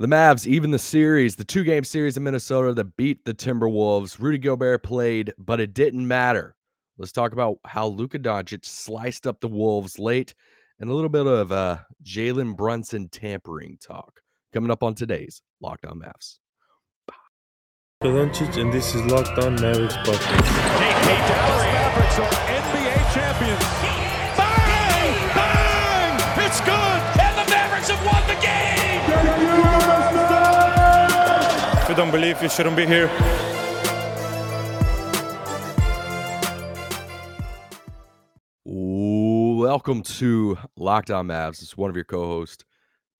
The Mavs, even the series, the two game series in Minnesota that beat the Timberwolves. Rudy Gobert played, but it didn't matter. Let's talk about how Luka Doncic sliced up the Wolves late and a little bit of uh, Jalen Brunson tampering talk coming up on today's Locked On Mavs. Doncic, and this is Locked On Mavericks podcast. You don't believe, you shouldn't be here. Welcome to Locked On Mavs. It's one of your co-hosts,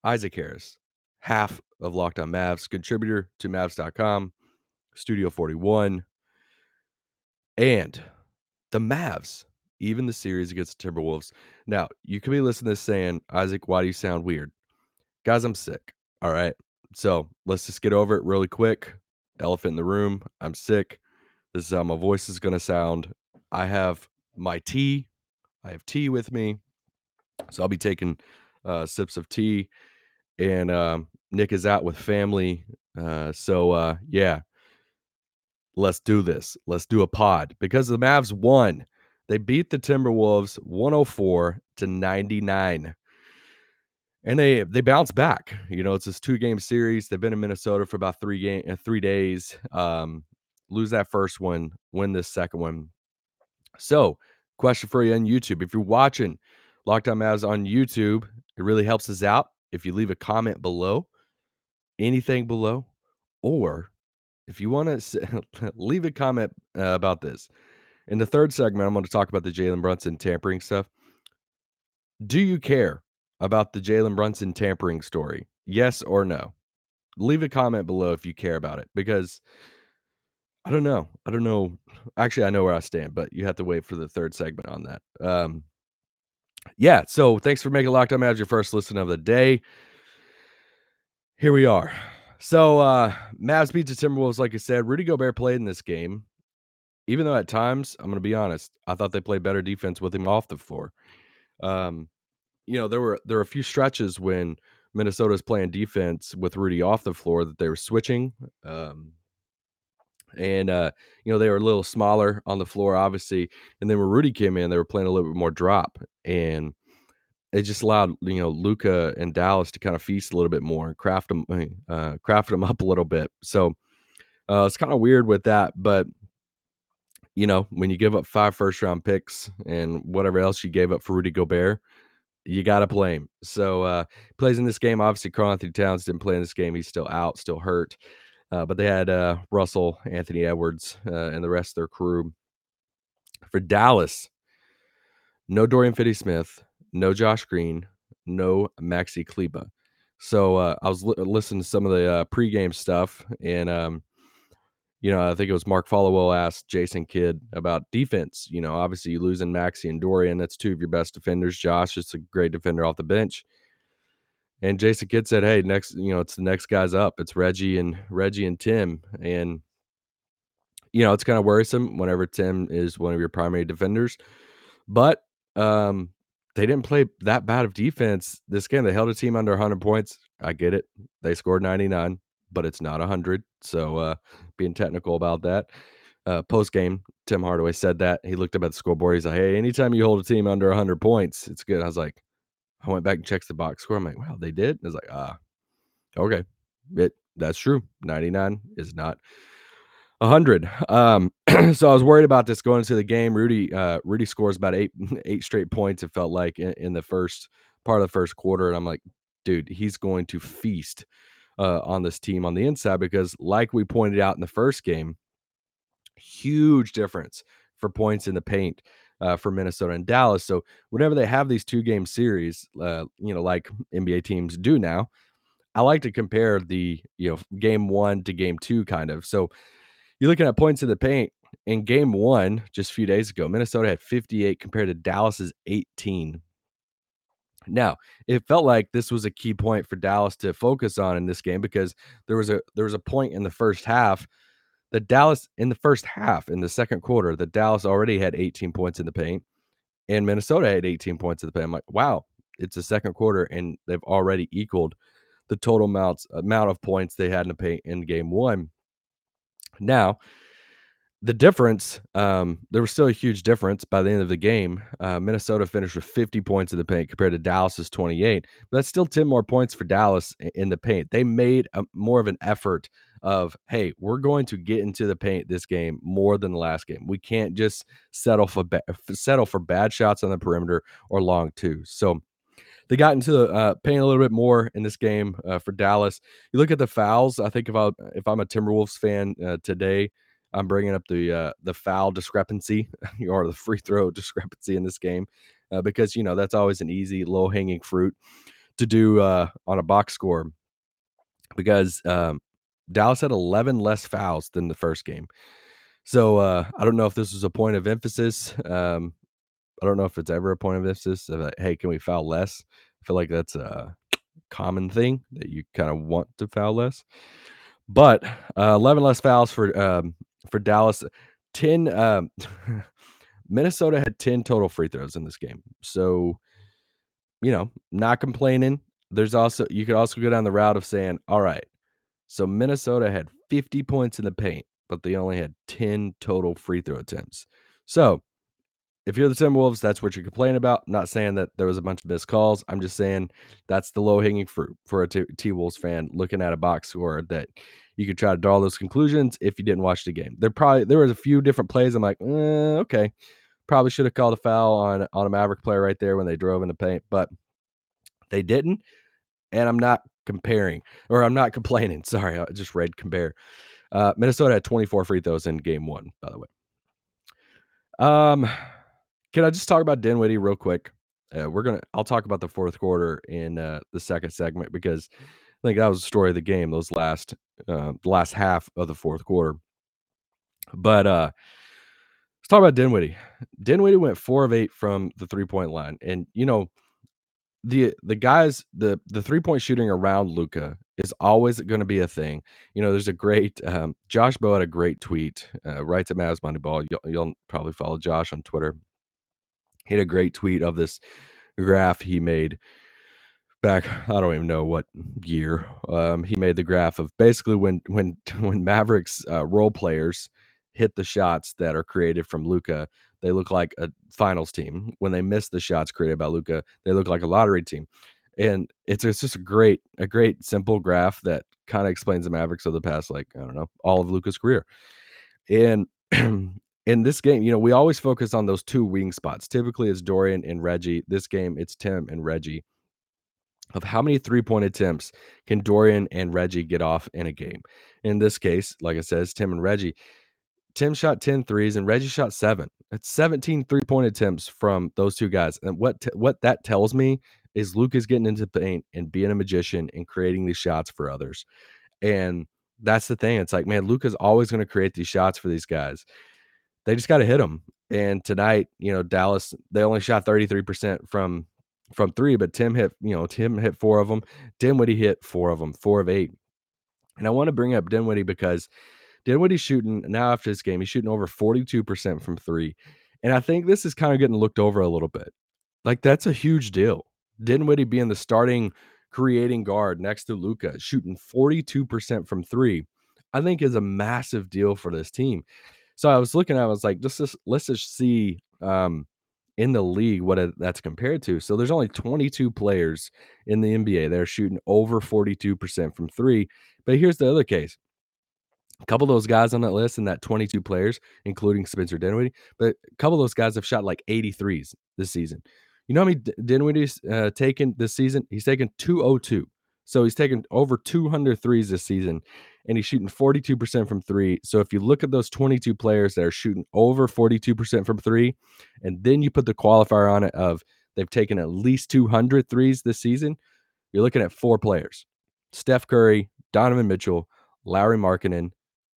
Isaac Harris, half of Locked On Mavs, contributor to Mavs.com, Studio 41. And the Mavs, even the series against the Timberwolves. Now, you could be listening to this saying, Isaac, why do you sound weird? Guys, I'm sick. All right. So let's just get over it really quick. Elephant in the room. I'm sick. This is how my voice is going to sound. I have my tea. I have tea with me. So I'll be taking uh, sips of tea. And um, Nick is out with family. Uh, so, uh, yeah, let's do this. Let's do a pod because the Mavs won. They beat the Timberwolves 104 to 99 and they they bounce back. You know, it's this two game series. They've been in Minnesota for about three game uh, three days. Um, lose that first one, win this second one. So, question for you on YouTube: If you're watching Locked On Mavs on YouTube, it really helps us out if you leave a comment below, anything below, or if you want to leave a comment uh, about this. In the third segment, I'm going to talk about the Jalen Brunson tampering stuff. Do you care about the Jalen Brunson tampering story? Yes or no? Leave a comment below if you care about it because I don't know. I don't know. Actually, I know where I stand, but you have to wait for the third segment on that. Um, yeah. So thanks for making Locked On Mavs your first listen of the day. Here we are. So uh Mavs beat the Timberwolves, like I said. Rudy Gobert played in this game. Even though at times, I'm gonna be honest, I thought they played better defense with him off the floor. Um, you know, there were there were a few stretches when Minnesota's playing defense with Rudy off the floor that they were switching. Um, and uh, you know, they were a little smaller on the floor, obviously. And then when Rudy came in, they were playing a little bit more drop. And it just allowed, you know, Luka and Dallas to kind of feast a little bit more and craft them uh craft them up a little bit. So uh it's kind of weird with that, but you know, when you give up five first round picks and whatever else you gave up for Rudy Gobert, you got to play him. So uh plays in this game. Obviously, Karl-Anthony Towns didn't play in this game. He's still out, still hurt. Uh, but they had uh, Russell, Anthony Edwards, uh, and the rest of their crew. For Dallas, no Dorian Finney Smith, no Josh Green, no Maxi Kleber. So uh, I was li- listening to some of the uh, pregame stuff, and um, you know, I think it was Mark Followill asked Jason Kidd about defense. You know, obviously you losing Maxi and Dorian. That's two of your best defenders. Josh is a great defender off the bench. And Jason Kidd said, "Hey, next, you know, it's the next guys up. It's Reggie and Reggie and Tim." And you know, it's kind of worrisome whenever Tim is one of your primary defenders. But um, they didn't play that bad of defense this game. They held a team under 100 points. I get it. They scored 99, but it's not 100. So uh, being technical about that. Uh, Post game, Tim Hardaway said that he looked up at the scoreboard. He's like, "Hey, anytime you hold a team under 100 points, it's good." I was like, I went back and checked the box score. I'm like, wow, they did. I was like, ah, okay, it that's true. 99 is not 100. Um, so I was worried about this going into the game. Rudy, uh, Rudy scores about eight eight straight points. It felt like in, in the first part of the first quarter, and I'm like, dude, he's going to feast uh, on this team on the inside because, like we pointed out in the first game, huge difference for points in the paint uh, for Minnesota and Dallas. So whenever they have these two game series, uh, you know, like NBA teams do now, I like to compare the you know game one to game two kind of. So you're looking at points in the paint. In game one, just a few days ago, Minnesota had 58 compared to Dallas's 18. Now, it felt like this was a key point for Dallas to focus on in this game because there was a there was a point in the first half the Dallas in the first half in the second quarter, the Dallas already had 18 points in the paint, and Minnesota had 18 points in the paint. I'm like, wow, it's the second quarter, and they've already equaled the total amounts amount of points they had in the paint in game one. Now, the difference, um, there was still a huge difference by the end of the game. Uh, Minnesota finished with 50 points in the paint compared to Dallas's 28. But that's still 10 more points for Dallas in the paint. They made a, more of an effort of, hey, we're going to get into the paint this game more than the last game. We can't just settle for ba- settle for bad shots on the perimeter or long twos. So they got into the uh, paint a little bit more in this game uh, for Dallas. You look at the fouls. I think if I if I'm a Timberwolves fan uh, today, I'm bringing up the uh, the foul discrepancy or the free throw discrepancy in this game uh, because you know that's always an easy low hanging fruit to do uh, on a box score because um, Dallas had 11 less fouls than the first game. So uh, I don't know if this was a point of emphasis. Um, I don't know if it's ever a point of emphasis. Of like, hey, can we foul less? I feel like that's a common thing that you kind of want to foul less. But uh, 11 less fouls for um, for Dallas. 10 um, Minnesota had 10 total free throws in this game. So, you know, not complaining. There's also you could also go down the route of saying, all right, so Minnesota had 50 points in the paint, but they only had 10 total free throw attempts. So if you're the Timberwolves, that's what you're complaining about. I'm not saying that there was a bunch of missed calls. I'm just saying that's the low hanging fruit for a T Wolves fan looking at a box score that you could try to draw those conclusions if you didn't watch the game. There probably there was a few different plays. I'm like, eh, okay, probably should have called a foul on on a Maverick player right there when they drove in the paint, but they didn't. And I'm not comparing, or I'm not complaining. Sorry, I just read compare. Uh, Minnesota had 24 free throws in game one, by the way. Um, can I just talk about Dinwiddie real quick? Uh, we're gonna. I'll talk about the fourth quarter in uh, the second segment because I think that was the story of the game. Those last, uh, last half of the fourth quarter. But uh, let's talk about Dinwiddie. Dinwiddie went four of eight from the three point line, and you know the the guys the the three point shooting around Luka is always going to be a thing. You know, there's a great um, Josh Bowe had a great tweet uh, right to Mavs Moneyball. You'll, you'll probably follow Josh on Twitter. He had a great tweet of this graph he made back. I don't even know what year. Um, he made the graph of basically when when when Mavericks uh, role players hit the shots that are created from Luka they look like a finals team. When they miss the shots created by Luka they look like a lottery team. And it's it's just a great, a great simple graph that kind of explains the Mavericks of the past, like, I don't know, all of Luka's career. And in this game, you know, we always focus on those two wing spots. Typically, it's Dorian and Reggie. This game, it's Tim and Reggie. Of how many three point attempts can Dorian and Reggie get off in a game? In this case, like I it's Tim and Reggie. Tim shot 10 threes and Reggie shot seven. It's 17 three point attempts from those two guys. And what t- what that tells me is Luke is getting into paint and being a magician and creating these shots for others. And that's the thing. It's like, man, Luke is always going to create these shots for these guys. They just got to hit them. And tonight, you know, Dallas, they only shot 33% from from three, but Tim hit, you know, Tim hit four of them. Dinwiddie hit four of them, four of eight. And I want to bring up Dinwiddie because Dinwiddie's shooting now after this game, he's shooting over 42% from three. And I think this is kind of getting looked over a little bit. Like, that's a huge deal. Dinwiddie being the starting creating guard next to Luka, shooting 42% from three, I think is a massive deal for this team. So I was looking at, I was like, just, just let's just see um, in the league what that's compared to. So there's only 22 players in the NBA that are shooting over 42% from three. But here's the other case a couple of those guys on that list and that 22 players, including Spencer Dinwiddie, but a couple of those guys have shot like 83s this season. You know how many Dinwiddie's uh, taken this season? He's taken 202. So he's taken over 200 threes this season and he's shooting 42% from three. So if you look at those 22 players that are shooting over 42% from three, and then you put the qualifier on it of they've taken at least 200 threes this season, you're looking at four players Steph Curry, Donovan Mitchell, Lauri Markkanen,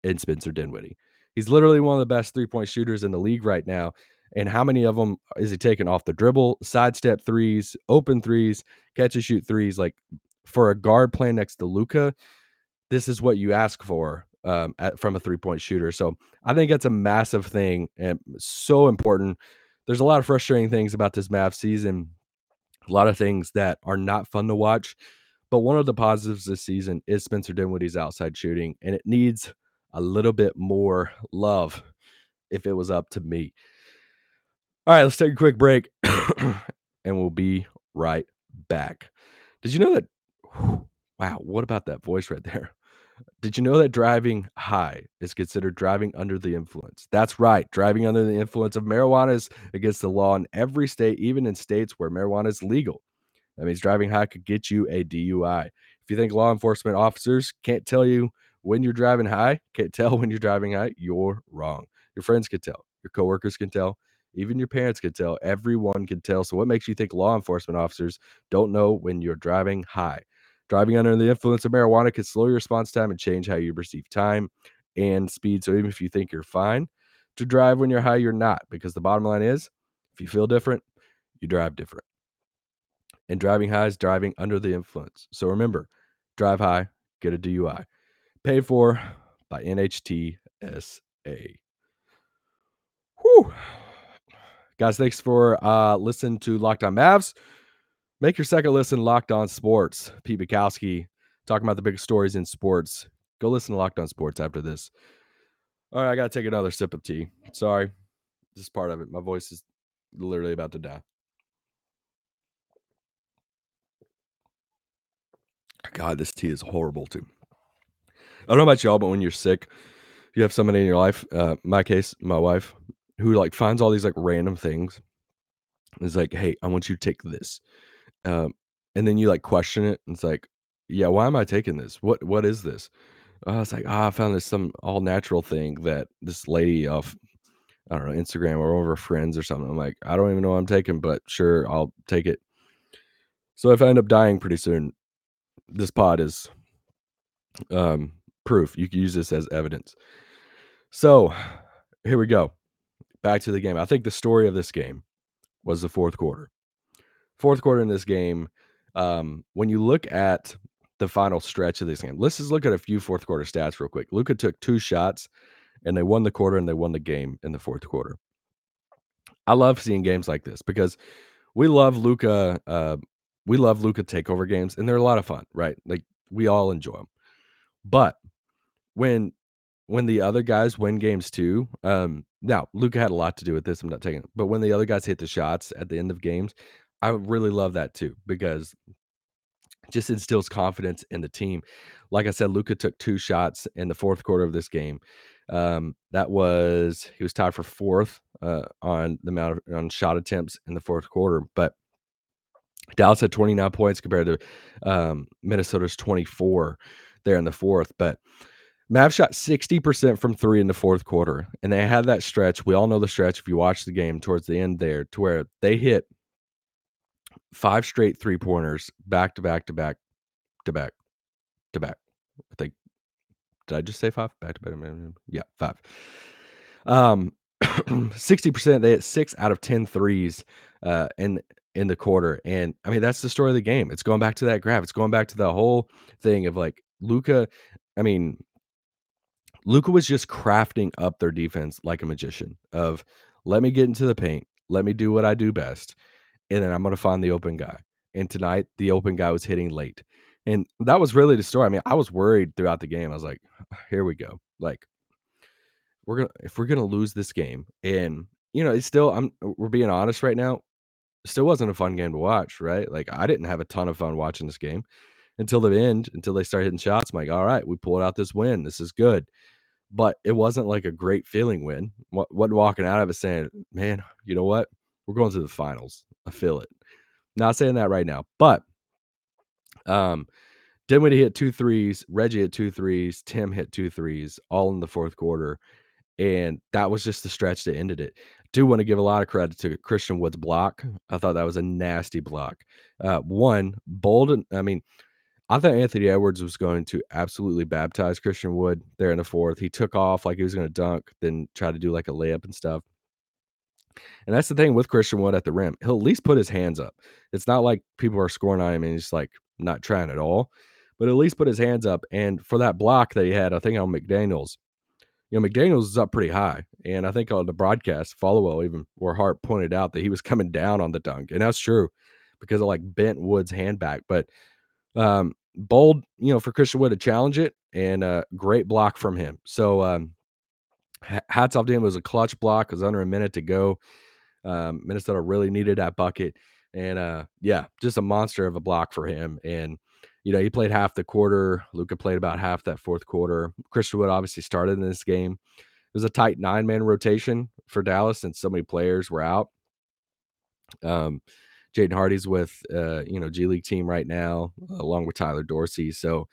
and Spencer Dinwiddie. He's literally one of the best three point shooters in the league right now. And how many of them is he taking off the dribble, sidestep threes, open threes, catch and shoot threes? Like for a guard playing next to Luka, this is what you ask for um, at, from a three point shooter. So I think that's a massive thing and so important. There's a lot of frustrating things about this Mavs season, a lot of things that are not fun to watch. But one of the positives this season is Spencer Dinwiddie's outside shooting, and it needs a little bit more love if it was up to me. All right, let's take a quick break and we'll be right back. Did you know that? Wow, what about that voice right there? Did you know that driving high is considered driving under the influence? That's right. Driving under the influence of marijuana is against the law in every state, even in states where marijuana is legal. That means driving high could get you a DUI. If you think law enforcement officers can't tell you when you're driving high, can't tell when you're driving high, you're wrong. Your friends can tell, your coworkers can tell, even your parents can tell, everyone can tell. So, what makes you think law enforcement officers don't know when you're driving high? Driving under the influence of marijuana can slow your response time and change how you perceive time and speed. So, even if you think you're fine to drive when you're high, you're not. Because the bottom line is, if you feel different, you drive different. And driving high is driving under the influence. So, remember drive high, get a DUI. Paid for by NHTSA. Whew. Guys, thanks for uh listening to Locked On Mavs. Make your second listen Locked On Sports. Pete Bukowski talking about the biggest stories in sports. Go listen to Locked On Sports after this. All right, I gotta take another sip of tea. Sorry. This is part of it. My voice is literally about to die. God, this tea is horrible too. I don't know about y'all, but when you're sick, you have somebody in your life, uh, my case, my wife, who like finds all these like random things. It's like, hey, I want you to take this. Um, and then you like question it. And it's like, yeah, why am I taking this? What what is this? I was like, oh, I found this some all natural thing that this lady off, I don't know, Instagram or over friends or something. I'm like, I don't even know what I'm taking, but sure, I'll take it. So if I end up dying pretty soon, this pod is um proof. You can use this as evidence. So here we go. Back to the game. I think the story of this game was the fourth quarter. Fourth quarter in this game. Um, when you look at the final stretch of this game, let's just look at a few fourth quarter stats real quick. Luka took two shots and they won the quarter and they won the game in the fourth quarter. I love seeing games like this because we love Luka. Uh, we love Luka takeover games and they're a lot of fun, right? Like we all enjoy them. But when when the other guys win games too, um, now Luka had a lot to do with this. I'm not taking it, but when the other guys hit the shots at the end of games, I really love that too because just instills confidence in the team. Like I said, Luka took two shots in the fourth quarter of this game. Um, that was he was tied for fourth uh, on the amount of on shot attempts in the fourth quarter, but Dallas had 29 points compared to um, Minnesota's 24 there in the fourth. But Mav shot 60% from three in the fourth quarter. And they had that stretch. We all know the stretch if you watch the game towards the end there, to where they hit five straight three pointers back to back to back to back to back. I think, did I just say five? Back to back. Yeah, five. Um, 60%, they hit six out of 10 threes uh, in, in the quarter. And I mean, that's the story of the game. It's going back to that graph. It's going back to the whole thing of like Luka. I mean, Luka was just crafting up their defense like a magician of let me get into the paint, let me do what I do best, and then I'm going to find the open guy. And tonight, the open guy was hitting late. And that was really the story. I mean, I was worried throughout the game. I was like, here we go. Like, we're going to, if we're going to lose this game, and, you know, it's still, I'm, we're being honest right now, still wasn't a fun game to watch, right? Like, I didn't have a ton of fun watching this game until the end, until they started hitting shots. I'm like, all right, we pulled out this win. This is good but it wasn't like a great feeling win. What what walking out of it saying, man, you know what? We're going to the finals. I feel it. Not saying that right now, but um Dinwiddie hit two threes, Reggie hit two threes, Tim hit two threes, all in the fourth quarter. And that was just the stretch that ended it. Do want to give a lot of credit to Christian Wood's block. I thought that was a nasty block. Uh, one, bold. I mean, I thought Anthony Edwards was going to absolutely baptize Christian Wood there in the fourth. He took off like he was going to dunk, then try to do like a layup and stuff. And that's the thing with Christian Wood at the rim. He'll at least put his hands up. It's not like people are scoring on him and he's like not trying at all, but at least put his hands up. And for that block that he had, I think on McDaniels, you know, McDaniels is up pretty high. And I think on the broadcast, Followill even where Hart pointed out that he was coming down on the dunk. And that's true because of like bent Wood's hand back. But Um, bold, you know, for Christian Wood to challenge it, and uh, great block from him. So um, hats off to him. It was a clutch block. It was under a minute to go. Um, Minnesota really needed that bucket, and uh, yeah, just a monster of a block for him. And you know, he played half the quarter. Luka played about half that fourth quarter. Christian Wood obviously started in this game. It was a tight nine man rotation for Dallas, and so many players were out. Um, Jaden Hardy's with uh, you know G League team right now, along with Tyler Dorsey. So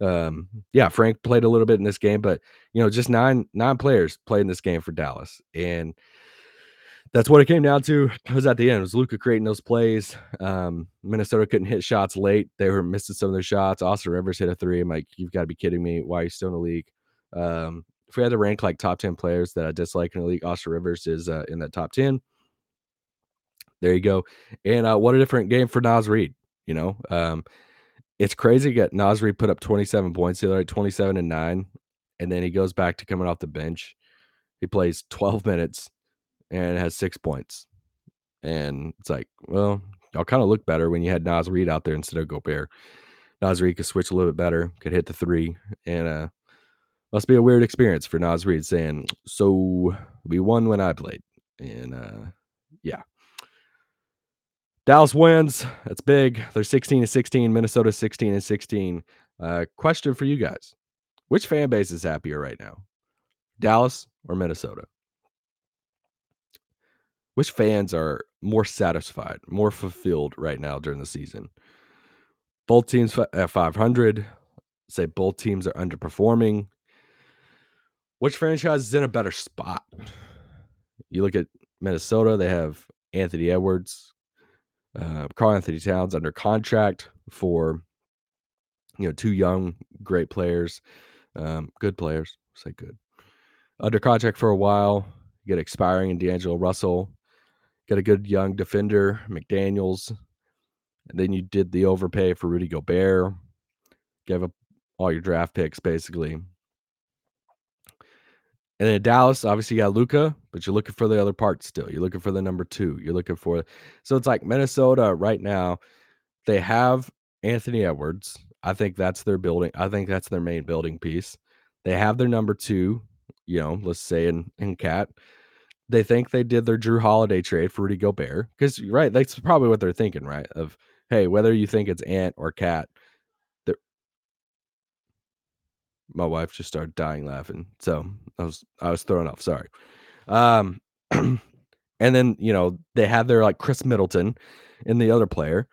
um, yeah, Frank played a little bit in this game, but you know, just nine nine players played in this game for Dallas, and that's what it came down to. It was at the end. It was Luka creating those plays. Um, Minnesota couldn't hit shots late. They were missing some of their shots. Austin Rivers hit a three. I'm like, you've got to be kidding me. Why are you still in the league? Um, if we had to rank like top 10 players that I dislike in the league, Austin Rivers is uh, in that top 10. There you go. And uh, what a different game for Naz Reid. You know, um, it's crazy get Naz Reid put up 27 points the other night, 27 and 9. And then he goes back to coming off the bench. He plays 12 minutes and has six points. And it's like, well, y'all kind of look better when you had Naz Reid out there instead of Gobert. Naz Reid could switch a little bit better, could hit the three. And uh must be a weird experience for Naz Reid saying, So we won when I played. And uh yeah. Dallas wins. That's big. They're 16 to 16. Minnesota 16 and 16. Uh, question for you guys: Which fan base is happier right now, Dallas or Minnesota? Which fans are more satisfied, more fulfilled right now during the season? Both teams at 500. Say both teams are underperforming. Which franchise is in a better spot? You look at Minnesota, they have Anthony Edwards, uh, Karl-Anthony Towns under contract for you know two young great players, um, good players. Say good under contract for a while. You get expiring in D'Angelo Russell. Get a good young defender, McDaniels. And then you did the overpay for Rudy Gobert. Gave up all your draft picks basically. And then Dallas, obviously, you got Luka, but you're looking for the other part still. You're looking for the number two. You're looking for so it's like Minnesota right now. They have Anthony Edwards. I think that's their building. I think that's their main building piece. They have their number two, you know, let's say in in KAT. They think they did their Jrue Holiday trade for Rudy Gobert. Because right, that's probably what they're thinking, right? Of hey, whether you think it's Ant or KAT, my wife just started dying laughing. So I was I was thrown off. Sorry. Um, and then you know they have their like Khris Middleton and the other player,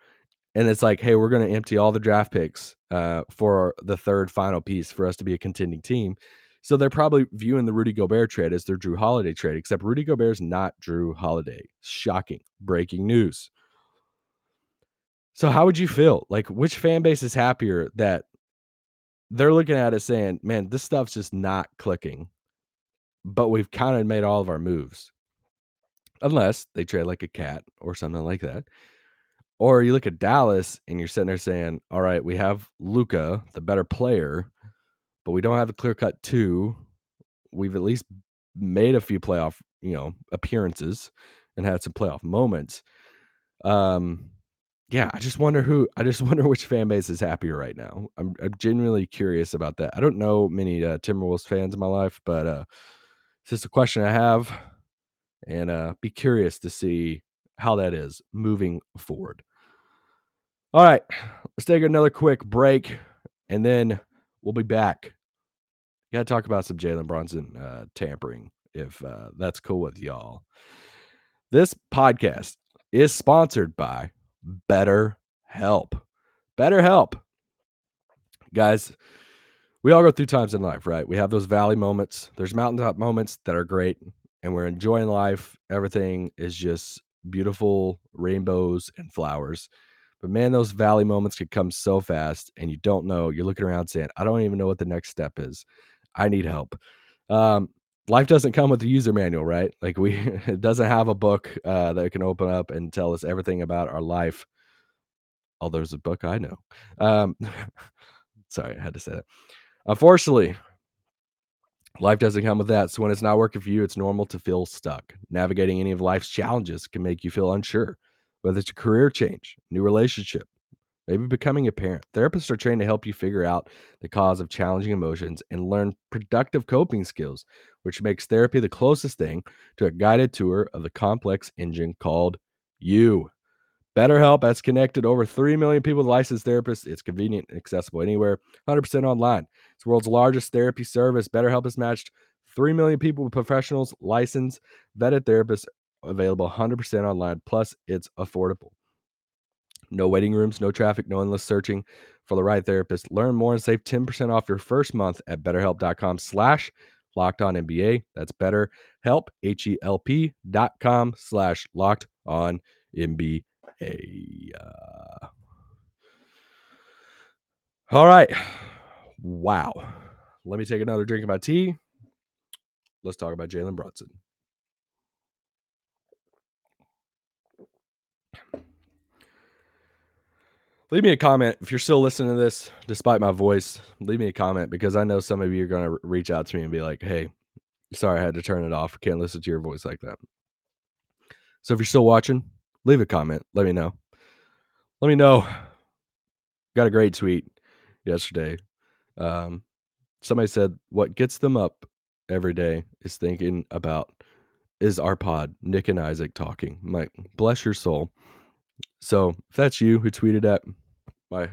and it's like, hey, we're going to empty all the draft picks uh, for the third final piece for us to be a contending team. So they're probably viewing the Rudy Gobert trade as their Jrue Holiday trade, except Rudy Gobert is not Jrue Holiday. Shocking. Breaking news. So how would you feel? Like which fan base is happier that they're looking at it saying, man, this stuff's just not clicking. But we've kind of made all of our moves. Unless they trade like a cat or something like that. Or you look at Dallas and you're sitting there saying, all right, we have Luka, the better player, but we don't have a clear cut two. We've at least made a few playoff, you know, appearances and had some playoff moments. Um, yeah, I just wonder who I just wonder which fan base is happier right now. I'm I'm genuinely curious about that. I don't know many uh, Timberwolves fans in my life, but uh, it's just a question I have, and uh, be curious to see how that is moving forward. All right, let's take another quick break, and then we'll be back. Got to talk about some Jalen Brunson uh, tampering, if uh, that's cool with y'all. This podcast is sponsored by better help. Better help. Guys, we all go through times in life, right? We have those valley moments. There's mountaintop moments that are great and we're enjoying life. Everything is just beautiful rainbows and flowers. But man, those valley moments could come so fast and you don't know. You're looking around saying, I don't even know what the next step is. I need help. Um, life doesn't come with a user manual, right? Like we it doesn't have a book uh, that can open up and tell us everything about our life. Oh, there's a book I know. Um, sorry, I had to say that. Unfortunately, life doesn't come with that. So when it's not working for you, it's normal to feel stuck. Navigating any of life's challenges can make you feel unsure, whether it's a career change, new relationship, maybe becoming a parent. Therapists are trained to help you figure out the cause of challenging emotions and learn productive coping skills, which makes therapy the closest thing to a guided tour of the complex engine called you. BetterHelp has connected over 3 million people with licensed therapists. It's convenient and accessible anywhere, 100% online. It's the world's largest therapy service. BetterHelp has matched 3 million people with professionals, licensed, vetted therapists available 100% online. Plus, it's affordable. No waiting rooms, no traffic, no endless searching for the right therapist. Learn more and save 10% off your first month at betterhelp.com slash locked on NBA. That's betterhelp, H-E-L-P dot com slash locked on. Uh, all right. Wow. Let me take another drink of my tea. Let's talk about Jalen Brunson. Leave me a comment if you're still listening to this, despite my voice. Leave me a comment because I know some of you are going to reach out to me and be like, hey, sorry, I had to turn it off. Can't listen to your voice like that. So if you're still watching, leave a comment. Let me know. Let me know. Got a great tweet yesterday. Um, somebody said, What gets them up every day is thinking about is our pod, Nick and Isaac talking. I'm like, bless your soul. So if that's you who tweeted at my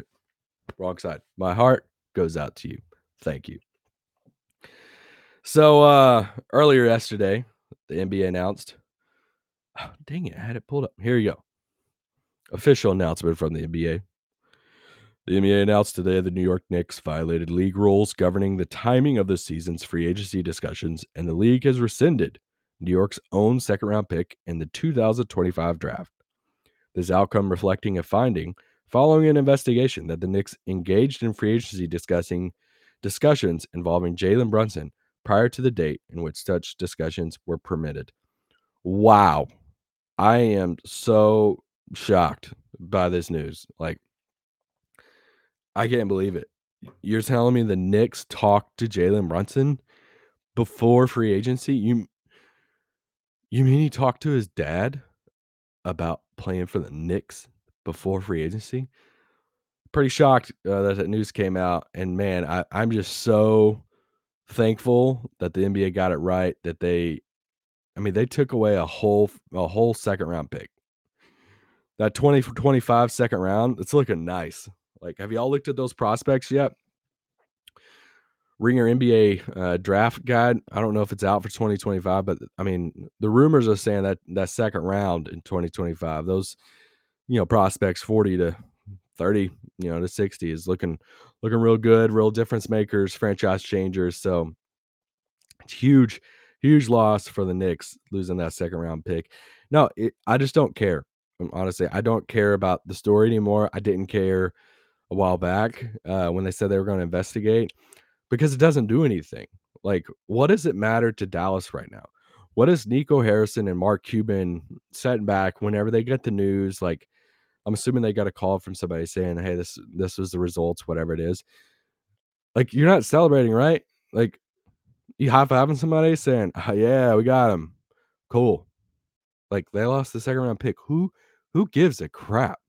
wrong side, my heart goes out to you. Thank you. So uh earlier yesterday, the NBA announced. Oh, dang it, I had it pulled up. Here you go. Official announcement from the NBA. The NBA announced today the New York Knicks violated league rules governing the timing of the season's free agency discussions, and the league has rescinded New York's own second round pick in the 2025 draft. This outcome reflecting a finding following an investigation that the Knicks engaged in free agency discussing discussions involving Jalen Brunson prior to the date in which such discussions were permitted. Wow. I am so shocked by this news. Like, I can't believe it. You're telling me the Knicks talked to Jalen Brunson before free agency? You you mean he talked to his dad about playing for the Knicks before free agency? Pretty shocked uh, that that news came out, and man, I, I'm just so thankful that the NBA got it right. That they, I mean, they took away a whole a whole second round pick. That 20 for 25 second round, it's looking nice. Like, have y'all looked at those prospects yet? Ringer NBA uh, draft guide. I don't know if it's out for 2025, but I mean, the rumors are saying that that second round in 2025, those you know prospects 40 to 30, you know, to 60 is looking looking real good, real difference makers, franchise changers. So it's huge, huge loss for the Knicks losing that second round pick. No, it, I just don't care. Um, honestly, I don't care about the story anymore. I didn't care a while back uh, when they said they were going to investigate because it doesn't do anything. Like, what does it matter to Dallas right now? What is Nico Harrison and Mark Cuban setting back whenever they get the news? Like, I'm assuming they got a call from somebody saying, "Hey, this this was the results, whatever it is." Like, you're not celebrating, right? Like, you high fiving somebody saying, oh, "Yeah, we got him, cool." Like, they lost the second round pick. Who who gives a crap?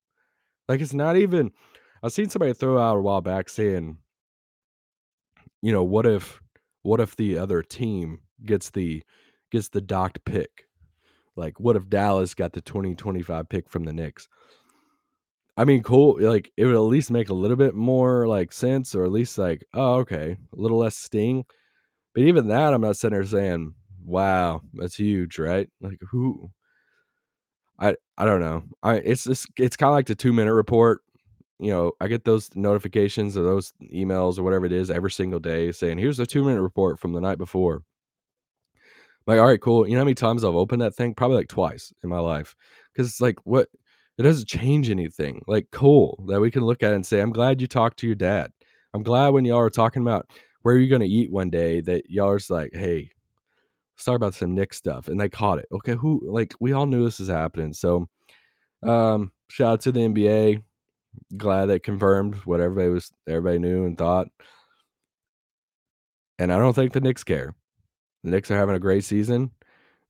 Like, it's not even. I've seen somebody throw out a while back saying, you know, what if what if the other team gets the gets the docked pick? Like, what if Dallas got the 2025 pick from the Knicks? I mean, cool. Like, it would at least make a little bit more like sense, or at least like, oh, okay, a little less sting. But even that, I'm not sitting there saying, wow, that's huge, right? Like, who? I I don't know. I it's just it's kind of like the two minute report you know, I get those notifications or those emails or whatever it is every single day saying, here's a two minute report from the night before. I'm like, all right, cool. You know how many times I've opened that thing? Probably like twice in my life. Cause it's like, what? It doesn't change anything. Like, cool that we can look at and say, I'm glad you talked to your dad. I'm glad when y'all are talking about where you're going to eat one day that y'all are like, hey, talk about some Nick stuff. And they caught it. Okay. Who, like, we all knew this was happening. So, um, shout out to the NBA glad that confirmed what everybody was everybody knew and thought. And I don't think the Knicks care. The Knicks are having a great season.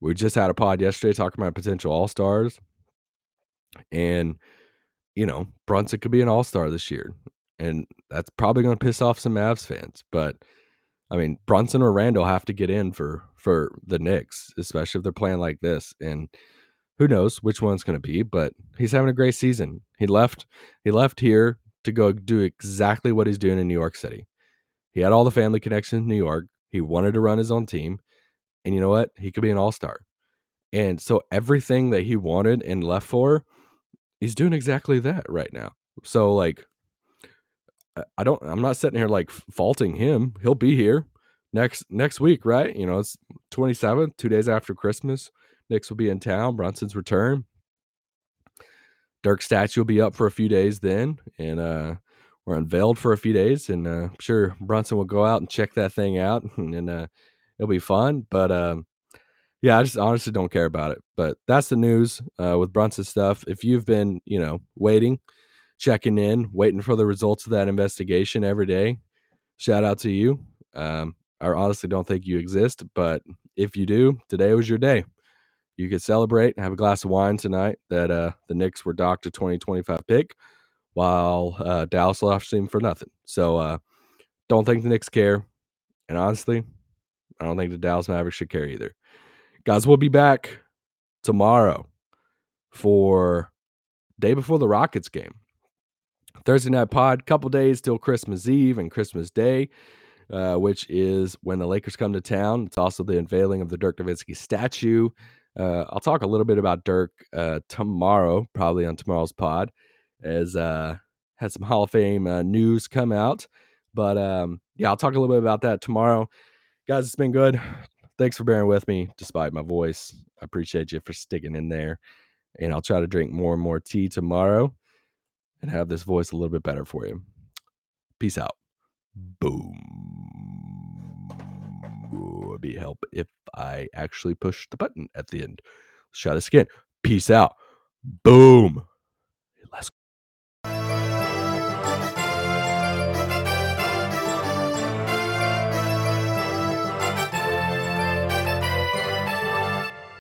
We just had a pod yesterday talking about potential all stars. And you know, Brunson could be an all-star this year. And that's probably going to piss off some Mavs fans, but I mean, Brunson or Randle have to get in for for the Knicks, especially if they're playing like this. And who knows which one's going to be, but he's having a great season. He left he left here to go do exactly what he's doing in New York City. He had all the family connections in New York. He wanted to run his own team. And you know what? He could be an all-star. And so everything that he wanted and left for, he's doing exactly that right now. So like I don't I'm not sitting here like faulting him. He'll be here next next week, right? You know, it's 27th, 2 days after Christmas. Knicks will be in town, Brunson's return. Dirk statue will be up for a few days then and uh we're unveiled for a few days and uh, I'm sure Brunson will go out and check that thing out and, and uh it'll be fun, but um yeah, I just honestly don't care about it. But that's the news uh, with Brunson stuff. If you've been, you know, waiting, checking in, waiting for the results of that investigation every day, shout out to you. Um, I honestly don't think you exist, but if you do, today was your day. You could celebrate, have a glass of wine tonight that uh, the Knicks were docked a 2025 pick, while uh, Dallas lost him for nothing. So uh, don't think the Knicks care. And honestly, I don't think the Dallas Mavericks should care either. Guys, we'll be back tomorrow for day before the Rockets game. Thursday night pod, couple days till Christmas Eve and Christmas Day, uh, which is when the Lakers come to town. It's also the unveiling of the Dirk Nowitzki statue. Uh, I'll talk a little bit about Dirk uh, tomorrow, probably on tomorrow's pod, as uh, had some Hall of Fame uh, news come out. But um, yeah, I'll talk a little bit about that tomorrow. Guys, it's been good thanks for bearing with me despite my voice. I appreciate you for sticking in there. And I'll try to drink more and more tea tomorrow and have this voice a little bit better for you. Peace out. Boom. Ooh, it'd be help if I actually push the button at the end. Let's try this again. Peace out. Boom.